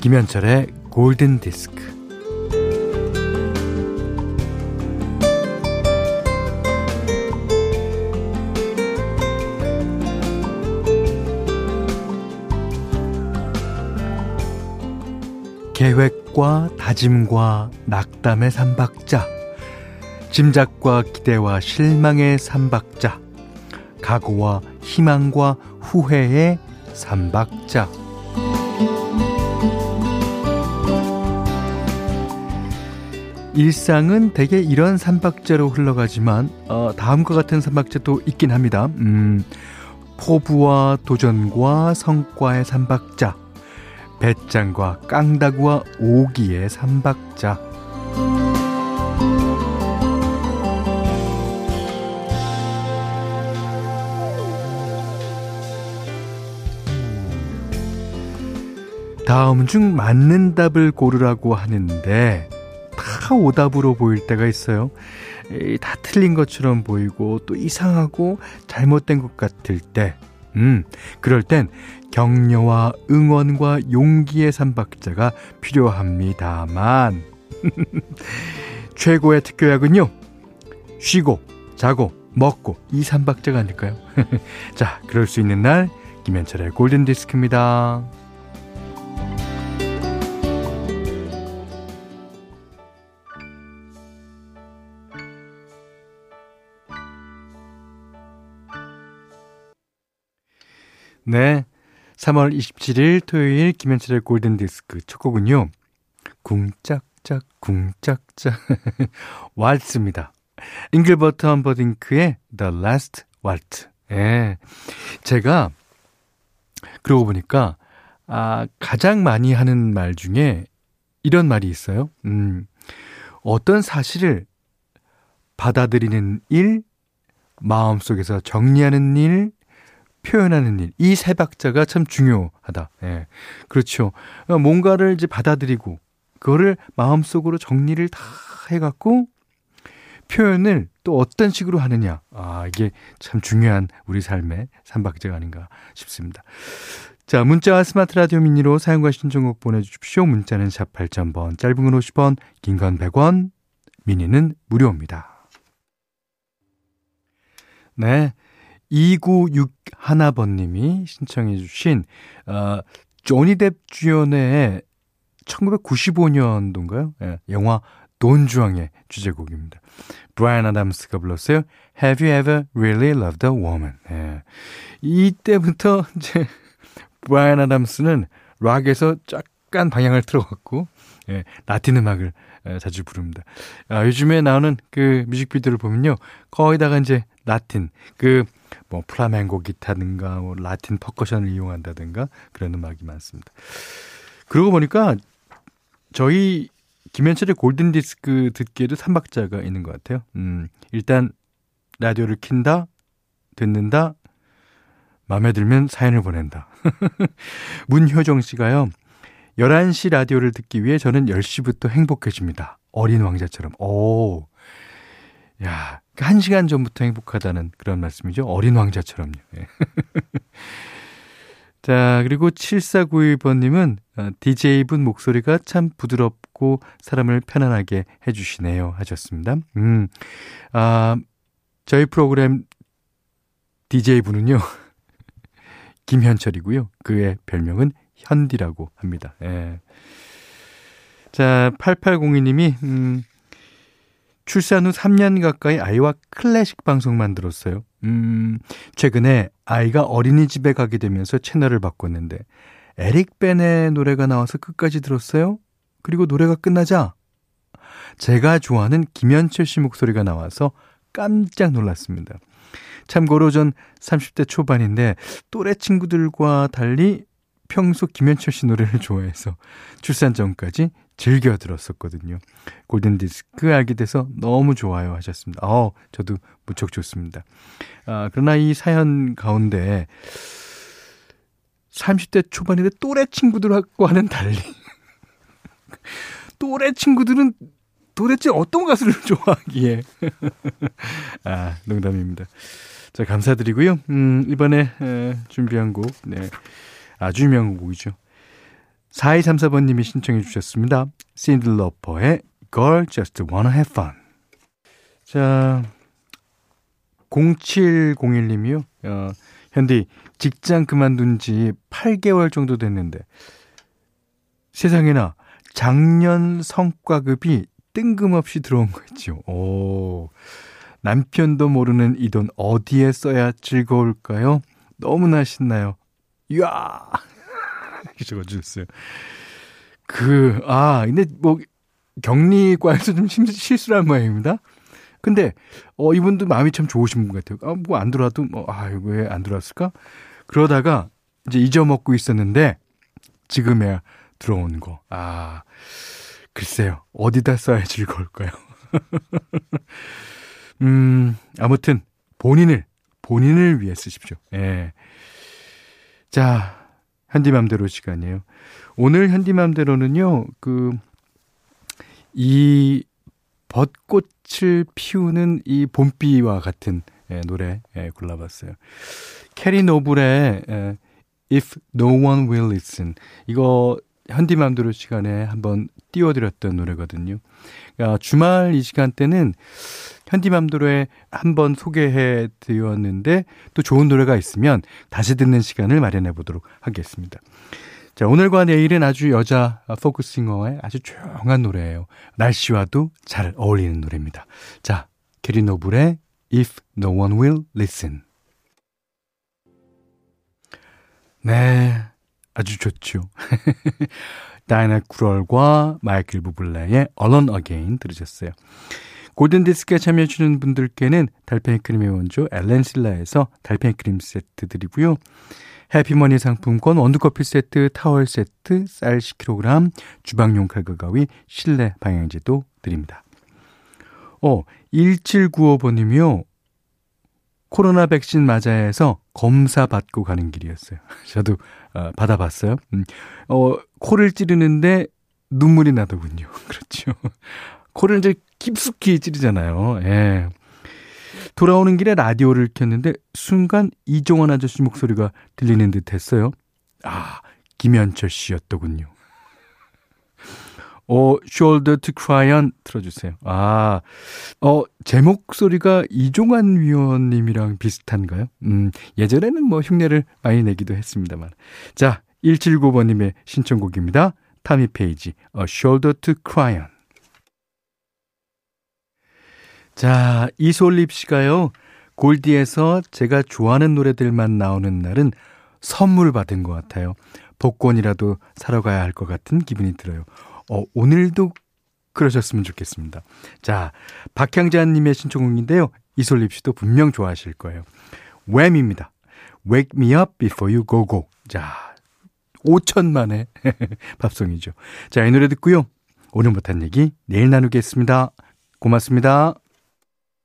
김현철의 골든 디스크. 계획과 다짐과 낙담의 삼박자. 짐작과 기대와 실망의 삼박자. 각오와 희망과 후회의 삼박자. 일상은 대개 이런 삼박자로 흘러가지만 어, 다음과 같은 삼박자도 있긴 합니다. 음, 포부와 도전과 성과의 삼박자, 배짱과 깡다구와 오기의 삼박자. 다음 중 맞는 답을 고르라고 하는데 다 오답으로 보일 때가 있어요. 다 틀린 것처럼 보이고 또 이상하고 잘못된 것 같을 때, 음, 그럴 땐 격려와 응원과 용기의 삼박자가 필요합니다만, 최고의 특교약은요, 쉬고, 자고, 먹고, 이 삼박자가 아닐까요? 자, 그럴 수 있는 날, 김현철의 골든디스크입니다. 네. 3월 27일 토요일 김현철의 골든디스크 첫 곡은요. 궁짝짝, 궁짝짝. 왈츠입니다. 잉글버트 험버딩크의 The Last Waltz. 예. 제가, 그러고 보니까, 아, 가장 많이 하는 말 중에 이런 말이 있어요. 음, 어떤 사실을 받아들이는 일, 마음속에서 정리하는 일, 표현하는 일, 이 세 박자가 참 중요하다. 예. 그렇죠. 어, 뭔가를 이제 받아들이고, 그거를 마음속으로 정리를 다 해갖고, 표현을 또 어떤 식으로 하느냐. 아, 이게 참 중요한 우리 삶의 삼박자가 아닌가 싶습니다. 자, 문자와 스마트 라디오 미니로 사용과 신청곡 보내주십시오. 문자는 샵 8000번, 짧은 건 50원, 긴 건 100원, 미니는 무료입니다. 네. 2961번님이 신청해 주신 어, 조니 뎁 주연의 1995년도인가요? 예, 영화 돈 주앙의 주제곡입니다. 브라이언 아담스가 불렀어요. Have you ever really loved a woman? 예. 이때부터 이제 브라이언 아담스는 락에서 약간 방향을 틀어갖고 예, 라틴 음악을 예, 자주 부릅니다. 아, 요즘에 나오는 그 뮤직비디오를 보면요. 거의 다가 이제 라틴 그 뭐 플라멩고 기타든가 뭐 라틴 퍼커션을 이용한다든가 그런 음악이 많습니다. 그러고 보니까 저희 김현철의 골든 디스크 듣기에도 3박자가 있는 것 같아요. 음, 일단 라디오를 킨다, 듣는다, 마음에 들면 사연을 보낸다. 문효정 씨가요. 11시 라디오를 듣기 위해 저는 10시부터 행복해집니다. 어린 왕자처럼. 오. 야, 그한 시간 전부터 행복하다는 그런 말씀이죠. 어린 왕자처럼요. 예. 자, 그리고 7492번님은 DJ분 어, 목소리가 참 부드럽고 사람을 편안하게 해주시네요. 하셨습니다. 음, 아, 저희 프로그램 DJ분은요, 김현철이고요. 그의 별명은 현디라고 합니다. 예. 자, 8802님이, 음, 출산 후 3년 가까이 아이와 클래식 방송 만 들었어요. 음, 최근에 아이가 어린이집에 가게 되면서 채널을 바꿨는데 에릭 벤의 노래가 나와서 끝까지 들었어요. 그리고 노래가 끝나자 제가 좋아하는 김현철 씨 목소리가 나와서 깜짝 놀랐습니다. 참고로 전 30대 초반인데 또래 친구들과 달리 평소 김현철 씨 노래를 좋아해서 출산 전까지 즐겨 들었었거든요. 골든 디스크 알게 돼서 너무 좋아요 하셨습니다. 어, 저도 무척 좋습니다. 아, 그러나 이 사연 가운데 30대 초반인데 또래 친구들하고는 달리 또래 친구들은 도대체 어떤 가수를 좋아하기에 아, 농담입니다. 자, 감사드리고요. 음, 이번에 에, 준비한 곡 네. 아주 유명한 곡이죠. 4234번님이 신청해 주셨습니다. 신들러퍼의 Girl Just Wanna Have Fun. 자, 0701님이요. 어, 현디, 직장 그만둔 지 8개월 정도 됐는데, 세상에나 작년 성과급이 뜬금없이 들어온 거 있죠. 오. 남편도 모르는 이 돈 어디에 써야 즐거울까요? 너무나 신나요. 이야! 이렇게 적어주셨어요. 그, 아, 근데 뭐, 격리과에서 좀 실수를 한 모양입니다. 근데, 어, 이분도 마음이 참 좋으신 분 같아요. 아, 뭐 안 들어와도, 뭐, 아, 왜 안 들어왔을까? 그러다가 이제 잊어먹고 있었는데, 지금에야 들어온 거. 아, 글쎄요. 어디다 써야 즐거울까요? 음, 아무튼, 본인을, 본인을 위해 쓰십시오. 예. 자, 현디맘대로 시간이에요. 오늘 현디맘대로는요, 그, 이 벚꽃을 피우는 이 봄비와 같은 예, 노래 예, 골라봤어요. 캐리 노블의 예, If No One Will Listen. 이거 현디맘대로 시간에 한번 띄워드렸던 노래거든요. 그러니까 주말 이 시간대는 현디맘대로에 한번 소개해 드렸는데 또 좋은 노래가 있으면 다시 듣는 시간을 마련해 보도록 하겠습니다. 자, 오늘과 내일은 아주 여자 포크싱어의 아주 조용한 노래예요. 날씨와도 잘 어울리는 노래입니다. 자, 캐리 노블의 If No One Will Listen. 네, 아주 좋죠. 다이애나 크롤과 마이클 부블레의 Alone Again 들으셨어요. 골든디스크에 참여해주는 분들께는 달팽이 크림의 원조 엘렌실라에서 달팽이 크림 세트 드리고요. 해피머니 상품권 원두커피 세트, 타월 세트, 쌀 10kg, 주방용 칼과 가위, 실내 방향제도 드립니다. 어, 1795번님이요. 코로나 백신 맞아야 해서 검사 받고 가는 길이었어요. 저도 어, 받아봤어요. 음, 어, 코를 찌르는데 눈물이 나더군요. 그렇죠. 코를 이제 깊숙이 찌르잖아요. 예. 돌아오는 길에 라디오를 켰는데 순간 이종원 아저씨 목소리가 들리는 듯 했어요. 아, 김현철 씨였더군요. 어, Shoulder to Cry on 틀어주세요. 아, 어, 제 목소리가 이종환 위원님이랑 비슷한가요? 음, 예전에는 뭐 흉내를 많이 내기도 했습니다만. 자, 179번님의 신청곡입니다. 타미 페이지, A Shoulder to Cry on. 자, 이솔립 씨가요, 골디에서 제가 좋아하는 노래들만 나오는 날은 선물 받은 것 같아요. 복권이라도 사러 가야 할 것 같은 기분이 들어요. 어, 오늘도 그러셨으면 좋겠습니다. 자, 박향자님의 신청곡인데요. 이솔립 씨도 분명 좋아하실 거예요. 웸입니다. Wake me up before you go go. 자, 5천만의 밥송이죠. 자, 이 노래 듣고요. 오늘 못한 얘기 내일 나누겠습니다. 고맙습니다.